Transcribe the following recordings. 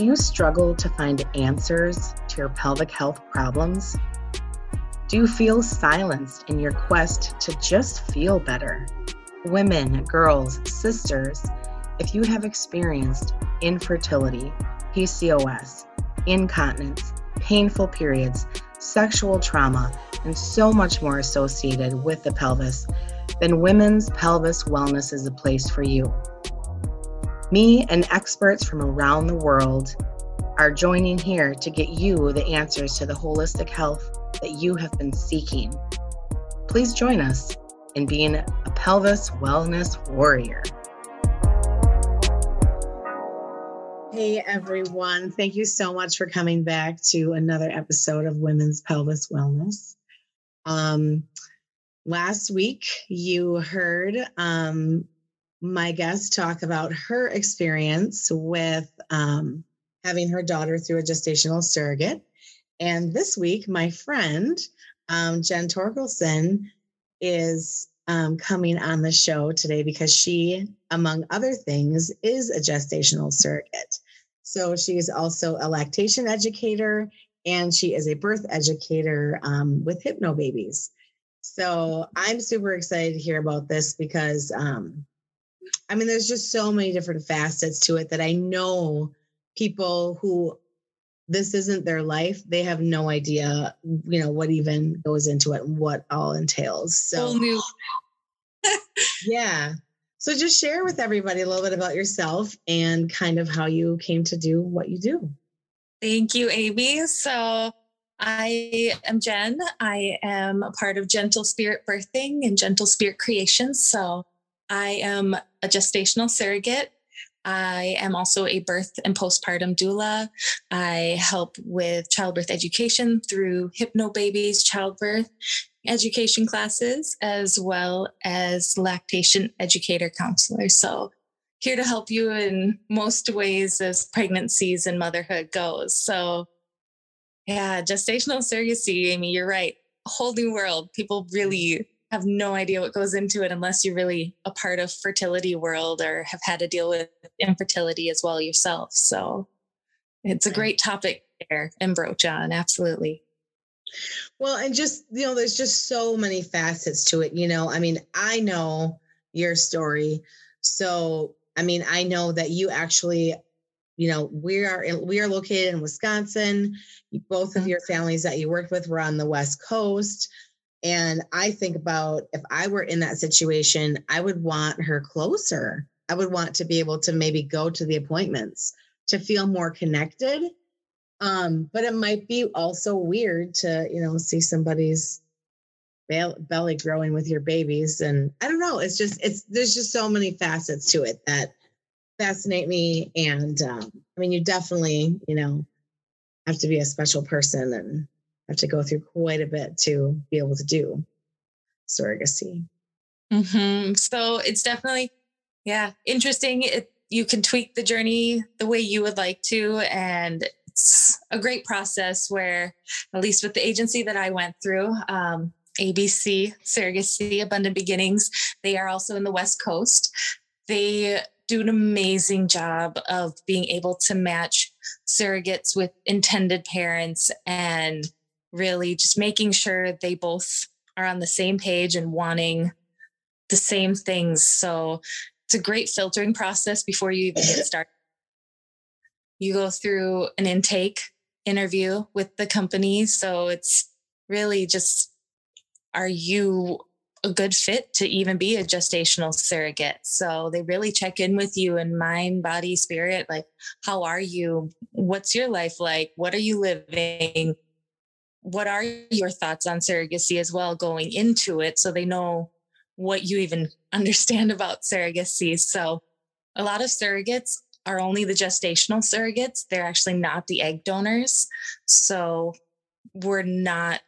Do you struggle to find answers to your pelvic health problems? Do you feel silenced in your quest to just feel better? Women, girls, sisters, if you have experienced infertility, PCOS, incontinence, painful periods, sexual trauma, and so much more associated with the pelvis, then Women's Pelvis Wellness is a place for you. Me and experts from around the world are joining here to get you the answers to the holistic health that you have been seeking. Please join us in being a pelvis wellness warrior. Hey everyone, thank you so much for coming back to another episode of Women's Pelvis Wellness. Um, last week, you heard um, my guest talk about her experience with um, having her daughter through a gestational surrogate. And this week, my friend, um, Jen Torkelson, is um, coming on the show today because she, among other things, is a gestational surrogate. So she's also a lactation educator and she is a birth educator um, with Hypnobabies. So I'm super excited to hear about this because, um, I mean, there's just so many different facets to it that I know people who this isn't their life they have no idea you know what even goes into it what all entails so yeah so just share with everybody a little bit about yourself and kind of how you came to do what you do thank you amy so I am Jen. I am a part of Jentle Spirit Birthing and Jentle Spirit Creations. So I am a gestational surrogate I am also a birth and postpartum doula. I help with childbirth education through Hypnobabies childbirth education classes, as well as lactation educator counselor. So, here to help you in most ways as pregnancies and motherhood goes. So, yeah, gestational surrogacy, Amy, you're right. Whole new world. People really have no idea what goes into it unless you're really a part of fertility world or have had to deal with infertility as well yourself. So it's a great topic there and broach on. Absolutely. Well, and just, you know, there's just so many facets to it. You know, I mean, I know your story. So, I mean, I know that you actually, you know, we are we are located in Wisconsin. Both of mm-hmm. your families that you worked with were on the West Coast. And I think about if I were in that situation, I would want her closer. I would want to be able to maybe go to the appointments to feel more connected. Um, but it might be also weird to, you know, see somebody's belly growing with your babies. And I don't know, it's just, it's, there's just so many facets to it that fascinate me. And um, I mean, you definitely, you know, have to be a special person and have to go through quite a bit to be able to do surrogacy. Mm-hmm. So it's definitely, yeah, interesting. It, you can tweak the journey the way you would like to. And it's a great process where, at least with the agency that I went through, um, ABC, Surrogacy, Abundant Beginnings, they are also in the West Coast. They do an amazing job of being able to match surrogates with intended parents and really just making sure they both are on the same page and wanting the same things. So it's a great filtering process before you even get started. You go through an intake interview with the company. So it's really just are you a good fit to even be a gestational surrogate. So they really check in with you in mind, body, spirit. Like, how are you? What's your life like? What are you living? What are your thoughts on surrogacy as well going into it so they know what you even understand about surrogacy? So a lot of surrogates are only the gestational surrogates. They're actually not the egg donors. So we're not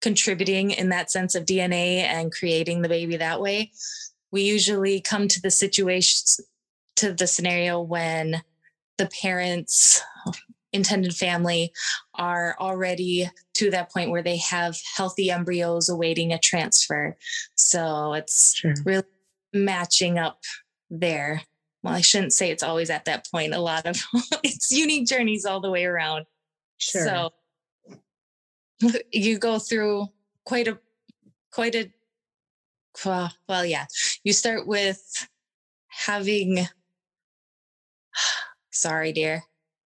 contributing in that sense of dna and creating the baby that way. We usually come to the situation to the scenario when the parents intended family are already to that point where they have healthy embryos awaiting a transfer. So it's sure. really matching up there. well, I shouldn't say it's always at that point. A lot of it's unique journeys all the way around. Sure. So you go through quite a quite a well, well yeah. You start with having sorry, dear,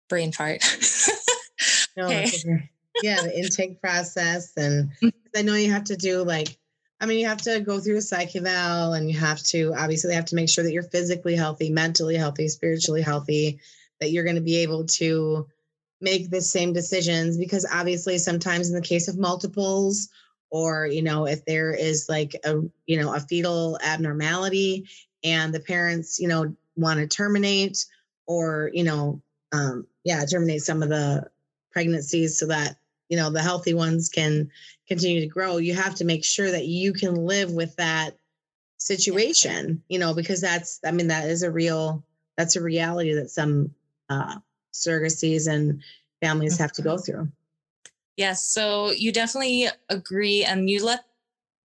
brain fart. no, okay. yeah, the intake process and. I know you have to do like I mean, you have to go through a psych eval and you have to obviously have to make sure that you're physically healthy, mentally healthy, spiritually healthy, that you're going to be able to make the same decisions because obviously sometimes in the case of multiples or you know if there is like a you know a fetal abnormality and the parents you know want to terminate or you know um yeah terminate some of the pregnancies so that you know the healthy ones can continue to grow. You have to make sure that you can live with that situation you know because that's i mean that is a real that's a reality that some uh surrogacies and families have to go mm-hmm. through. Yes so you definitely agree and you let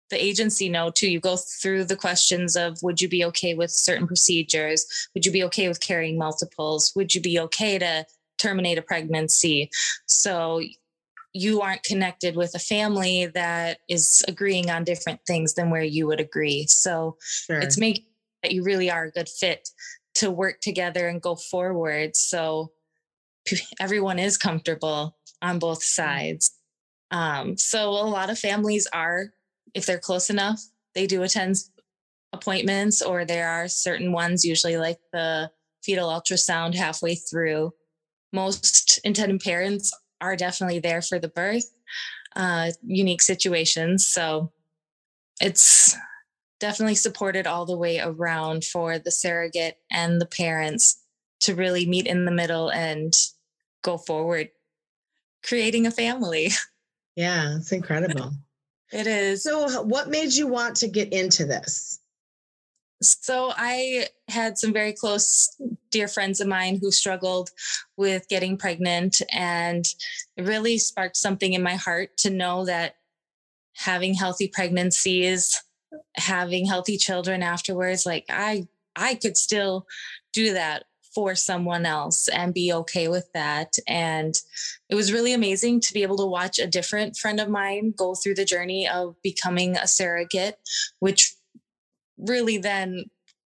the agency know too. You go through the questions of would you be okay with certain procedures? Would you be okay with carrying multiples? Would you be okay to terminate a pregnancy so you aren't connected with a family that is agreeing on different things than where you would agree. So sure. it's making that you really are a good fit to work together and go forward. So everyone is comfortable on both sides. Um, so a lot of families are, if they're close enough, they do attend appointments, or there are certain ones, usually like the fetal ultrasound halfway through. Most intended parents are definitely there for the birth, uh, unique situations. So it's definitely supported all the way around for the surrogate and the parents to really meet in the middle and go forward, creating a family. Yeah, it's incredible. it is. So, what made you want to get into this? So I had some very close, dear friends of mine who struggled with getting pregnant, and it really sparked something in my heart to know that having healthy pregnancies, having healthy children afterwards, like I, I could still do that for someone else and be okay with that. And it was really amazing to be able to watch a different friend of mine go through the journey of becoming a surrogate, which really then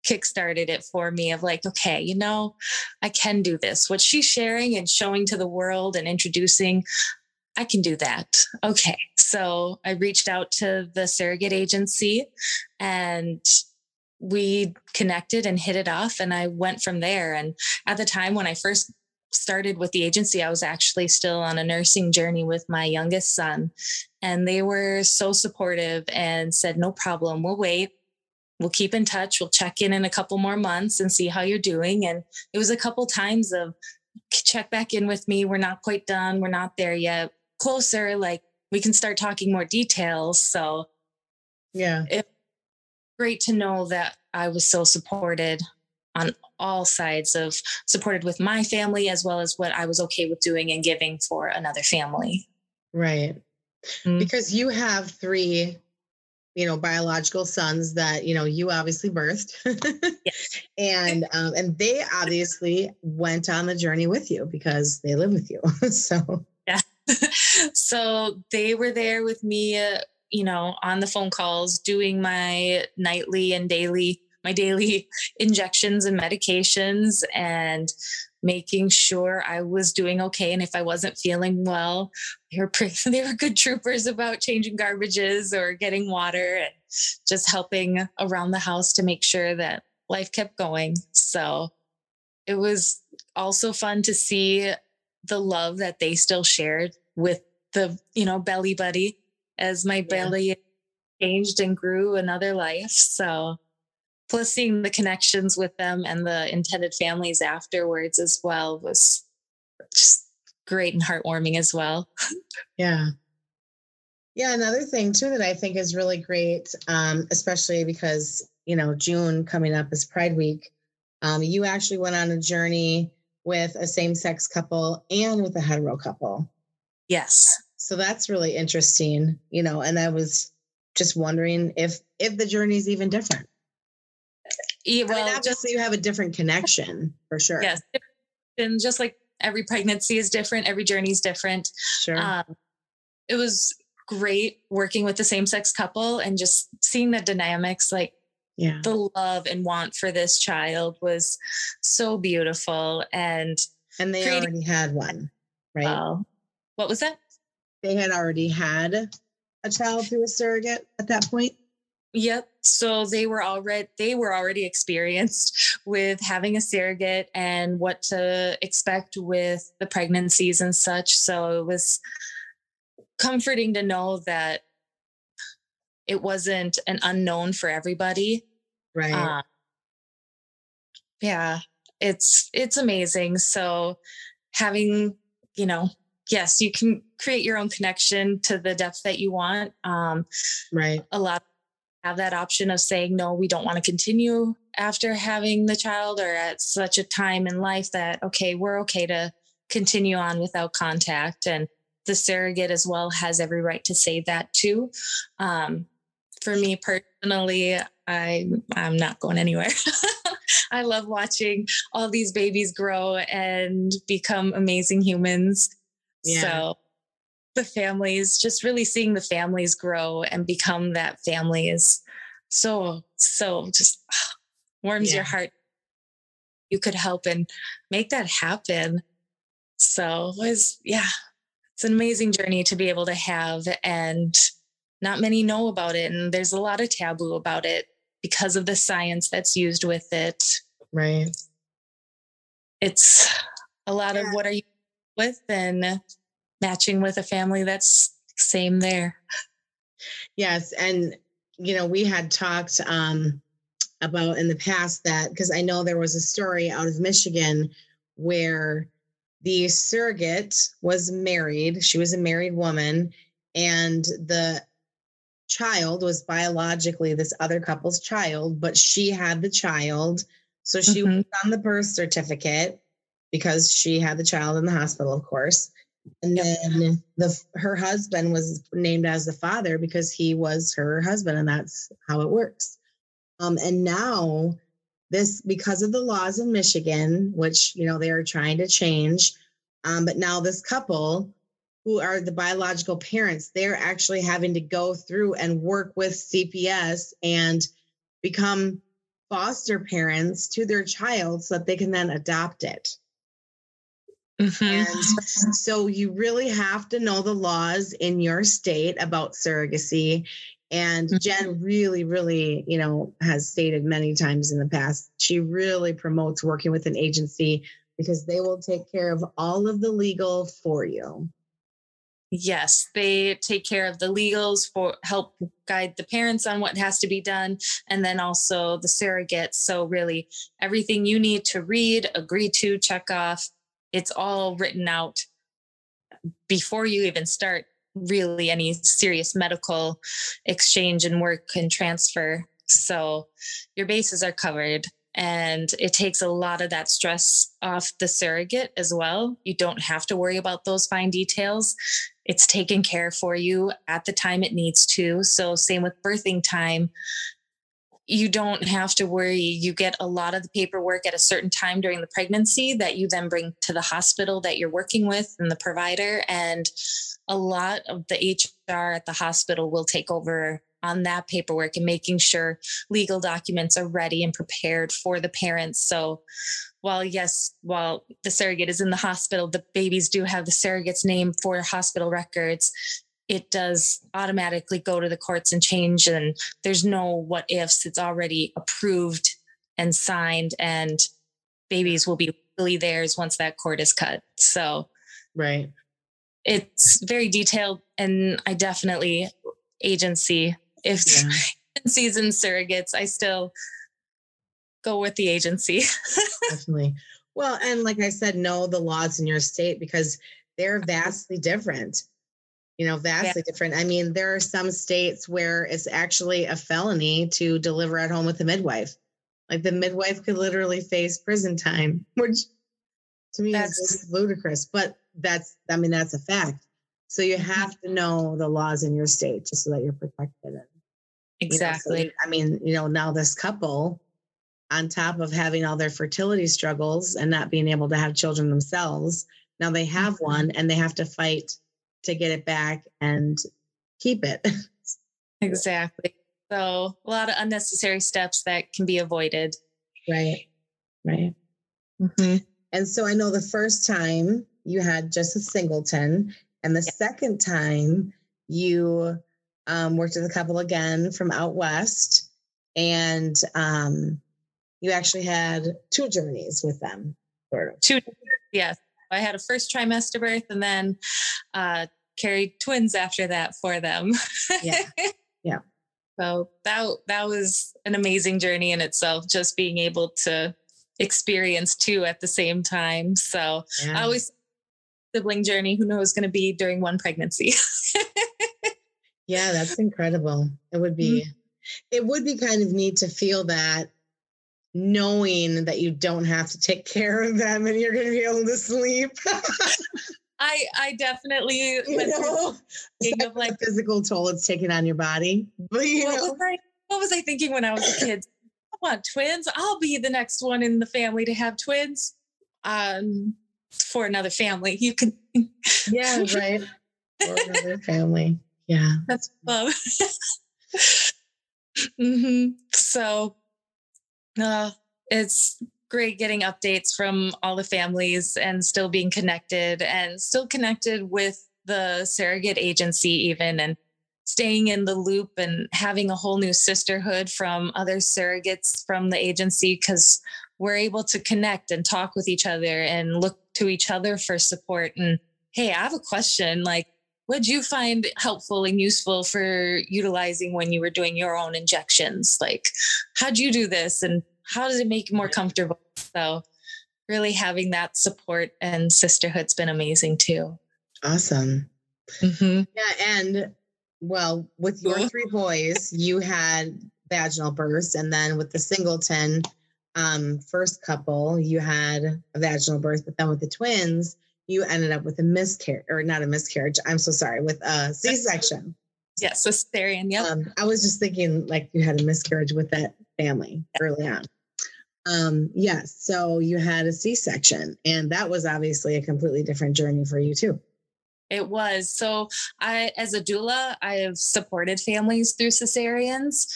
kickstarted it for me of like, okay, you know, I can do this. What she's sharing and showing to the world and introducing, I can do that. Okay. So I reached out to the surrogate agency and we connected and hit it off. And I went from there. And at the time when I first started with the agency, I was actually still on a nursing journey with my youngest son. And they were so supportive and said, no problem, we'll wait we'll keep in touch. We'll check in in a couple more months and see how you're doing. And it was a couple times of check back in with me. We're not quite done. We're not there yet. Closer, like we can start talking more details. So, yeah, it's great to know that I was so supported on all sides of supported with my family as well as what I was okay with doing and giving for another family. Right. Mm-hmm. Because you have three you know biological sons that you know you obviously birthed. Yes. and um, and they obviously went on the journey with you because they live with you. So. Yeah. So they were there with me uh, you know on the phone calls doing my nightly and daily my daily injections and medications and making sure I was doing okay. And if I wasn't feeling well, they were pretty, they were good troopers about changing garbages or getting water and just helping around the house to make sure that life kept going. So it was also fun to see the love that they still shared with the, you know, belly buddy as my yeah. belly changed and grew another life. So plus seeing the connections with them and the intended families afterwards as well was just great and heartwarming as well. yeah. Yeah, another thing too that I think is really great, um, especially because you know June coming up is Pride Week. Um, you actually went on a journey with a same-sex couple and with a hetero couple. Yes. So that's really interesting, you know. And I was just wondering if if the journey is even different. Yeah, well, well, I mean, just you have a different connection for sure. yes, and just like every pregnancy is different, every journey is different. Sure. Um, it was great working with the same sex couple and just seeing the dynamics, like yeah. the love and want for this child was so beautiful. And And they creating- already had one, right? uh, what was that? they had already had a child through a surrogate at that point. Yep. So they were already they were already experienced with having a surrogate and what to expect with the pregnancies and such. So it was comforting to know that it wasn't an unknown for everybody. Right. Uh, yeah, it's it's amazing. So having, you know, yes, you can create your own connection to the depth that you want. Um, right. a lot have that option of saying no we don't want to continue after having the child or at such a time in life that okay we're okay to continue on without contact. And the surrogate as well has every right to say that too. Um, for me personally i i'm not going anywhere. I love watching all these babies grow and become amazing humans. Yeah. so the families, just really seeing the families grow and become that family is so, so just warms Yeah. your heart. You could help and make that happen. So it was, yeah, it's an amazing journey to be able to have. And not many know about it. And there's a lot of taboo about it because of the science that's used with it. Right. It's a lot of what are you with and matching with a family that's same there. Yes. And, you know, we had talked um, about in the past that because I know there was a story out of Michigan where the surrogate was married. She was a married woman, and the child was biologically this other couple's child, but she had the child. So she Mhm. was on the birth certificate because she had the child in the hospital, of course. And Yep. then the her husband was named as the father because he was her husband, and that's how it works. Um, and now this because of the laws in Michigan, which you know they are trying to change. Um, but now this couple who are the biological parents, they're actually having to go through and work with CPS and become foster parents to their child so that they can then adopt it. Mhm. And so you really have to know the laws in your state about surrogacy. And Mhm. Jen really, really, you know, has stated many times in the past, she really promotes working with an agency because they will take care of all of the legal for you. Yes, they take care of the legals for help guide the parents on what has to be done, and then also the surrogates. So, really, everything you need to read, agree to, check off, it's all written out before you even start really any serious medical exchange and work and transfer. So, your bases are covered. And it takes a lot of that stress off the surrogate as well. You don't have to worry about those fine details it's taken care for you at the time it needs to. So, same with birthing time. You don't have to worry. You get a lot of the paperwork at a certain time during the pregnancy that you then bring to the hospital that you're working with and the provider. And a lot of the HR at the hospital will take over on that paperwork and making sure legal documents are ready and prepared for the parents. So, while yes, while the surrogate is in the hospital, the babies do have the surrogate's name for hospital records. It does automatically go to the courts and change, and there's no what ifs. It's already approved and signed, and babies will be legally theirs once that court is cut. So Right. it's very detailed, and I definitely agency if Yeah. agencies and surrogates, I still go with the agency. Definitely. Well, and like I said, know the laws in your state because they're vastly different. You know, vastly different. I mean, there are some states where it's actually a felony to deliver at home with a midwife. Like the midwife could literally face prison time, which to me is That's- just ludicrous. But that's, I mean, that's a fact. So you Mhm. have to know the laws in your state just so that you're protected. And, you know, so exactly. I mean, you know, now this couple, on top of having all their fertility struggles and not being able to have children themselves. Now they have mm-hmm. one and they have to fight to get it back and keep it. Exactly. So a lot of unnecessary steps that can be avoided. Right. Right. Mm-hmm. And so I know the first time you had just a singleton, and the yeah. second time you um, worked with a couple again from out west, and um, you actually had two journeys with them. Sort of. Two, yes. I had a first trimester birth, and then uh, carried twins after that for them. yeah. Yeah. So that that was an amazing journey in itself, just being able to experience two at the same time. So yeah. I always sibling journey, who knows going to be during one pregnancy. yeah, that's incredible. It would be mm-hmm. it would be kind of neat to feel that knowing that you don't have to take care of them and you're going to be able to sleep. I I definitely you know, of like physical toll it's taking on your body. But, you what, was I, what was I thinking when I was a kid? I want twins. I'll be the next one in the family to have twins. Um, for another family, you can. yeah, right. For another family. Yeah, that's love. mm-hmm. So, uh, it's great getting updates from all the families and still being connected and still connected with the surrogate agency even and staying in the loop and having a whole new sisterhood from other surrogates from the agency because we're able to connect and talk with each other and look to each other for support and hey i have a question like what did you find helpful and useful for utilizing when you were doing your own injections like how'd you do this and how does it make you more comfortable? So really having that support and sisterhood's been amazing too. Awesome. Mm-hmm. Yeah. And well, with your three boys, you had vaginal births. And then with the singleton um, first couple, you had a vaginal birth. But then with the twins, you ended up with a miscarriage or not a miscarriage. I'm so sorry, with a C section. Yes, cesarean. Yeah. Um, I was just thinking like you had a miscarriage with that family early on. Um, yes. So you had a C section, and that was obviously a completely different journey for you, too. It was. So, I, as a doula, I have supported families through cesareans.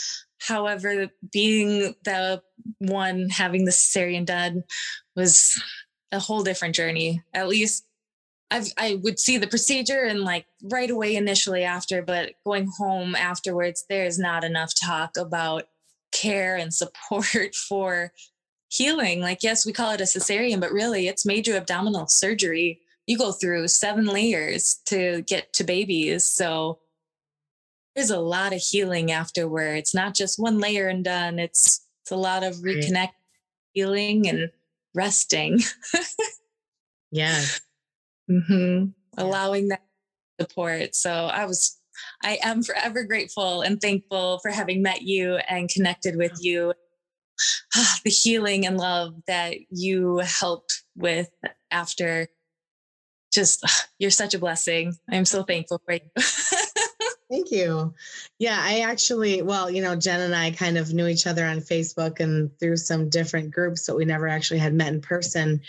However, being the one having the cesarean done was a whole different journey. At least I've, I would see the procedure and like right away initially after, but going home afterwards, there's not enough talk about care and support for healing. Like, yes, we call it a cesarean, but really it's major abdominal surgery. You go through seven layers to get to babies. So there's a lot of healing afterwards, not just one layer and done. It's it's a lot of mm. reconnect, healing, and resting. yeah. Mm-hmm. Allowing that support. So I was, I am forever grateful and thankful for having met you and connected with you the healing and love that you helped with after just you're such a blessing. I'm so thankful for you. Thank you. Yeah, I actually, well, you know, Jen and I kind of knew each other on Facebook and through some different groups, but we never actually had met in person.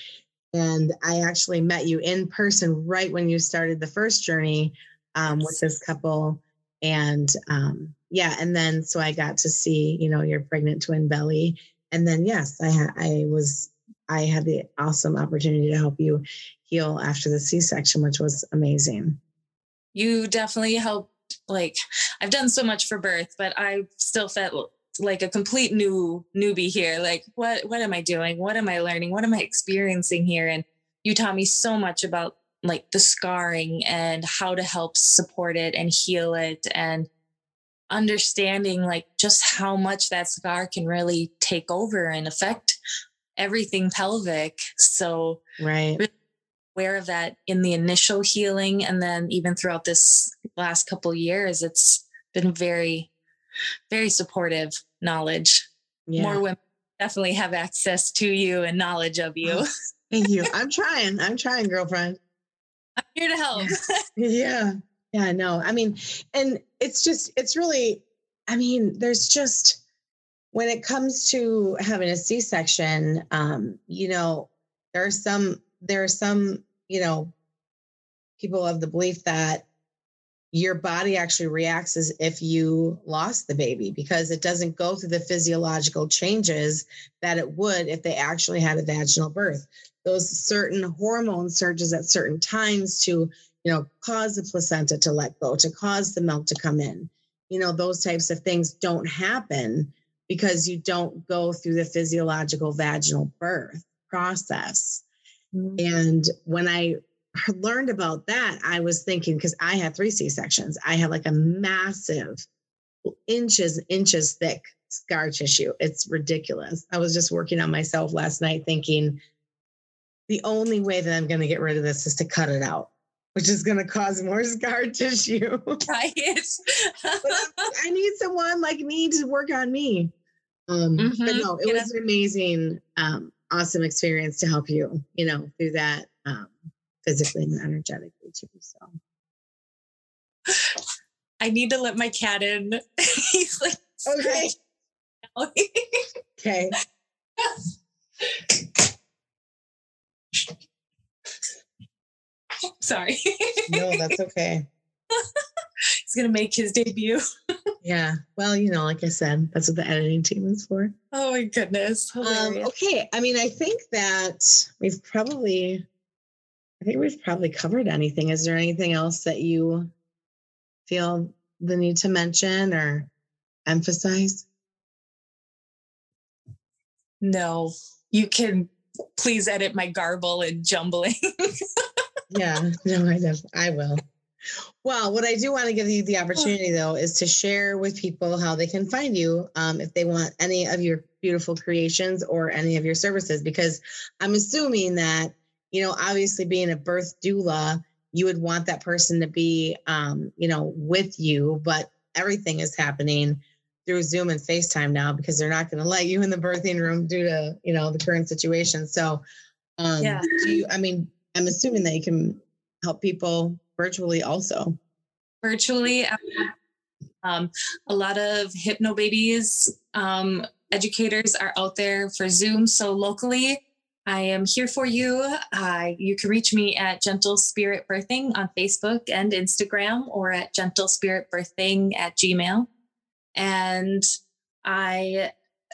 And I actually met you in person right when you started the first journey um, with this couple. And um, yeah, and then so I got to see, you know, your pregnant twin belly and then yes, I ha- I was I had the awesome opportunity to help you heal after the C-section, which was amazing. You definitely helped. Like I've done so much for birth, but I still felt like a complete new newbie here. Like what what am I doing? What am I learning? What am I experiencing here? And you taught me so much about like the scarring and how to help support it and heal it and understanding like just how much that scar can really take over and affect everything pelvic. So right. Really aware of that in the initial healing and then even throughout this last couple years, it's been very, very supportive knowledge. Yeah. More women definitely have access to you and knowledge of you. Oh, thank you. I'm trying. I'm trying, girlfriend. I'm here to help. yeah. Yeah, no. I mean, and it's just, it's really, I mean, there's just, when it comes to having a C-section, um, you know, there are some there are some, you know, people of the belief that your body actually reacts as if you lost the baby because it doesn't go through the physiological changes that it would if they actually had a vaginal birth. Those certain hormone surges at certain times to, you know, cause the placenta to let go, to cause the milk to come in. You know, those types of things don't happen because you don't go through the physiological vaginal birth process. Mm-hmm. And when I learned about that, I was thinking because I had three C sections, I had like a massive, inches, inches thick scar tissue. It's ridiculous. I was just working on myself last night thinking the only way that I'm going to get rid of this is to cut it out, which is going to cause more scar tissue. Right. I need someone like me to work on me. Um, mm-hmm. But no, it was an amazing, um, awesome experience to help you, you know, through that. Um, physically and energetically too. So I need to let my cat in. He's like okay. okay. Sorry. no, that's okay. He's gonna make his debut. yeah. Well, you know, like I said, that's what the editing team is for. Oh my goodness. Um, okay. I mean, I think that we've probably I think we've probably covered anything. Is there anything else that you feel the need to mention or emphasize? No, you can please edit my garble and jumbling. yeah, no, I know. I will. Well, what I do want to give you the opportunity though is to share with people how they can find you um, if they want any of your beautiful creations or any of your services, because I'm assuming that you know, obviously being a birth doula, you would want that person to be, um, you know, with you, but everything is happening through Zoom and FaceTime now because they're not going to let you in the birthing room due to, you know, the current situation. So, um, yeah. do you, I mean, I'm assuming that you can help people virtually also. Virtually, um, um a lot of hypnobabies um, educators are out there for Zoom. So locally, I am here for you. Uh, you can reach me at Jentle Spirit Birthing on Facebook and Instagram or at Jentle Spirit Birthing at Gmail. And I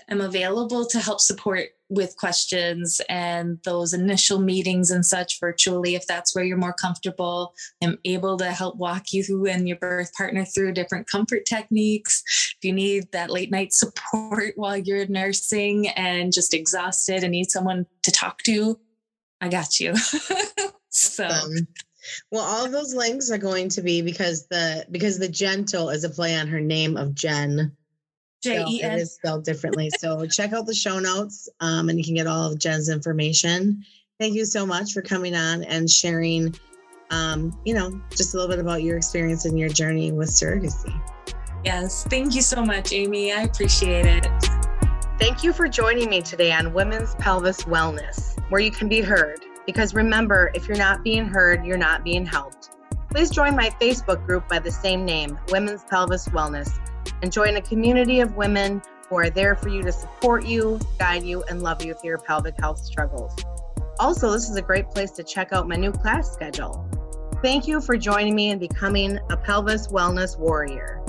am available to help support with questions and those initial meetings and such virtually if that's where you're more comfortable. I'm able to help walk you and your birth partner through different comfort techniques. If you need that late night support while you're nursing and just exhausted and need someone to talk to, I got you. so well, all of those links are going to be because the because the gentle is a play on her name of Jen J E N. It is spelled differently. so check out the show notes um, and you can get all of Jen's information. Thank you so much for coming on and sharing, um, you know, just a little bit about your experience and your journey with surrogacy. Yes. Thank you so much, Amy. I appreciate it. Thank you for joining me today on Women's Pelvis Wellness, where you can be heard. Because remember, if you're not being heard, you're not being helped. Please join my Facebook group by the same name, Women's Pelvis Wellness and join a community of women who are there for you to support you, guide you, and love you through your pelvic health struggles. Also, this is a great place to check out my new class schedule. Thank you for joining me and becoming a pelvis wellness warrior.